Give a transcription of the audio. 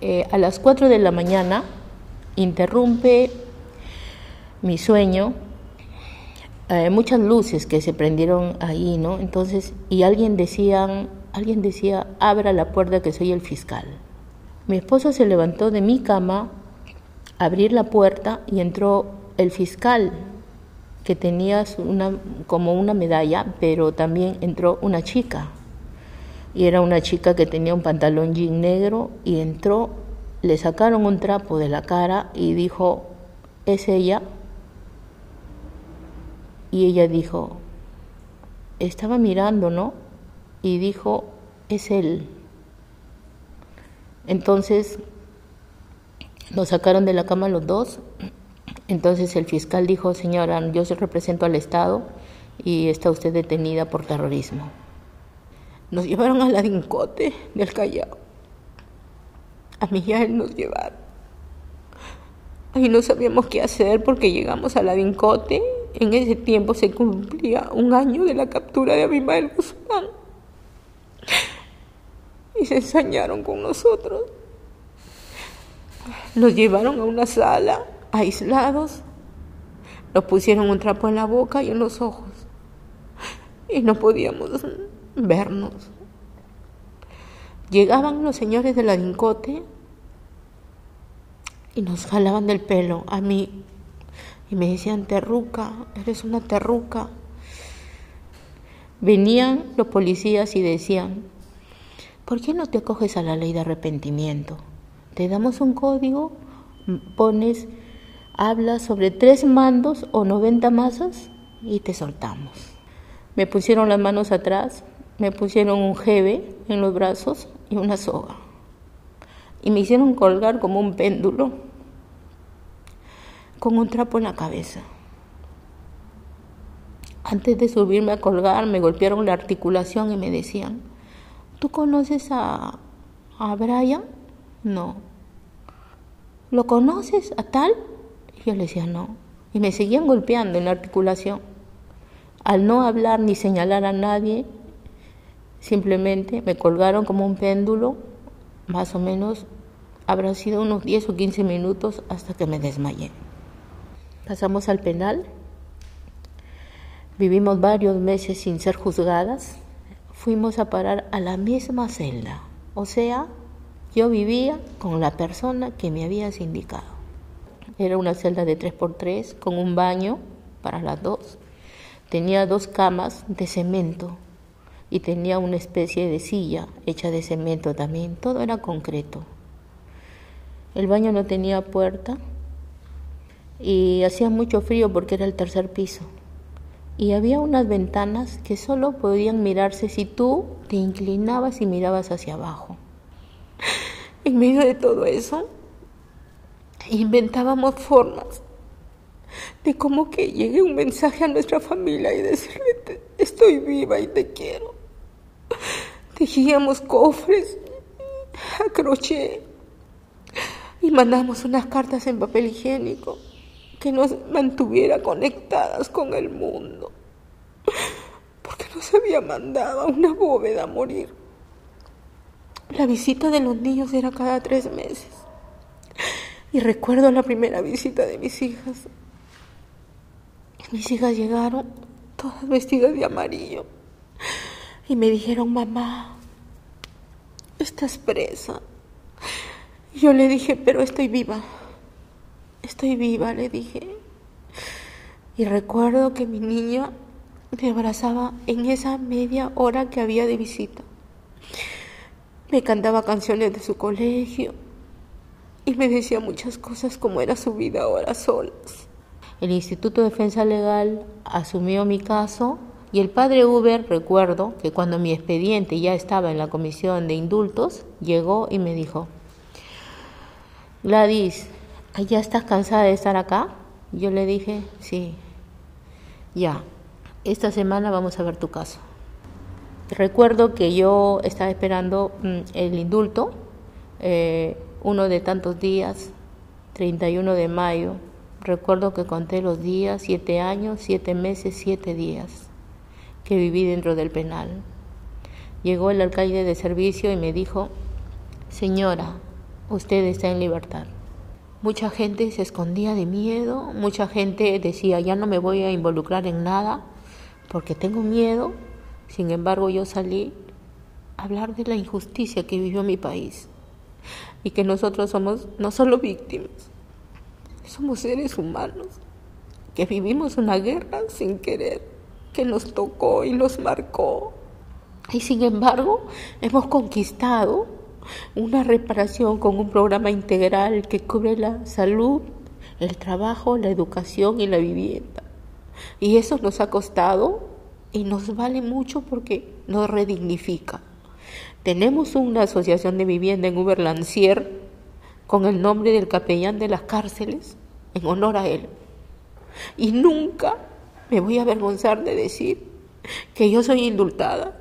eh, a las 4 de la mañana interrumpe mi sueño eh, muchas luces que se prendieron ahí, ¿no? Entonces, y alguien decía, alguien decía, abra la puerta que soy el fiscal. Mi esposo se levantó de mi cama, abrir la puerta y entró el fiscal que tenía como una medalla, pero también entró una chica. Y era una chica que tenía un pantalón jean negro y entró, le sacaron un trapo de la cara y dijo, es ella, y ella dijo, estaba mirando, ¿no? Y dijo, es él. Entonces nos sacaron de la cama los dos. Entonces el fiscal dijo, señora, yo se represento al Estado y está usted detenida por terrorismo. Nos llevaron a la Dincote del Callao. A él nos llevaron. Ahí no sabíamos qué hacer porque llegamos a la Dincote en ese tiempo se cumplía un año de la captura de Abimael Guzmán. Y se ensañaron con nosotros. Nos llevaron a una sala, aislados. Nos pusieron un trapo en la boca y en los ojos. Y no podíamos vernos. Llegaban los señores de la Dincote y nos jalaban del pelo. A mí y me decían, terruca, eres una terruca. Venían los policías y decían, ¿por qué no te acoges a la ley de arrepentimiento? Te damos un código, pones, hablas sobre tres mandos o 90 masas y te soltamos. Me pusieron las manos atrás, me pusieron un jeve en los brazos y una soga. Y me hicieron colgar como un péndulo con un trapo en la cabeza. Antes de subirme a colgar, me golpearon la articulación y me decían, ¿tú conoces a, a Brian? No. ¿Lo conoces a tal? Y yo le decía, no. Y me seguían golpeando en la articulación. Al no hablar ni señalar a nadie, simplemente me colgaron como un péndulo, más o menos habrá sido unos 10 o 15 minutos hasta que me desmayé. Pasamos al penal. Vivimos varios meses sin ser juzgadas. Fuimos a parar a la misma celda. O sea, yo vivía con la persona que me habías indicado. Era una celda de 3x3 con un baño para las dos. Tenía dos camas de cemento y tenía una especie de silla hecha de cemento también. Todo era concreto. El baño no tenía puerta, y hacía mucho frío porque era el tercer piso. Y había unas ventanas que solo podían mirarse si tú te inclinabas y mirabas hacia abajo. En medio de todo eso, inventábamos formas de cómo que llegue un mensaje a nuestra familia y decirle, estoy viva y te quiero. Tejíamos cofres a crochet y mandamos unas cartas en papel higiénico que nos mantuviera conectadas con el mundo, porque nos había mandado a una bóveda a morir. La visita de los niños era cada tres meses. Y recuerdo la primera visita de mis hijas. Mis hijas llegaron todas vestidas de amarillo y me dijeron, mamá, estás presa. Yo le dije, pero estoy viva. Estoy viva, le dije. Y recuerdo que mi niña me abrazaba en esa media hora que había de visita. Me cantaba canciones de su colegio y me decía muchas cosas como era su vida ahora solas. El Instituto de Defensa Legal asumió mi caso y el padre Uber, recuerdo que cuando mi expediente ya estaba en la comisión de indultos, llegó y me dijo, Gladys, ¿ya estás cansada de estar acá? Yo le dije, sí, ya, esta semana vamos a ver tu caso. Recuerdo que yo estaba esperando mm, el indulto, eh, uno de tantos días, 31 de mayo. Recuerdo que conté los días, siete años, siete meses, siete días que viví dentro del penal. Llegó el alcalde de servicio y me dijo, señora, usted está en libertad. Mucha gente se escondía de miedo, mucha gente decía, ya no me voy a involucrar en nada porque tengo miedo. Sin embargo, yo salí a hablar de la injusticia que vivió mi país y que nosotros somos no solo víctimas, somos seres humanos que vivimos una guerra sin querer, que nos tocó y nos marcó. Y sin embargo, hemos conquistado una reparación con un programa integral que cubre la salud, el trabajo, la educación y la vivienda. Y eso nos ha costado y nos vale mucho porque nos redignifica. Tenemos una asociación de vivienda en Uberlancier con el nombre del capellán de las cárceles en honor a él. Y nunca me voy a avergonzar de decir que yo soy indultada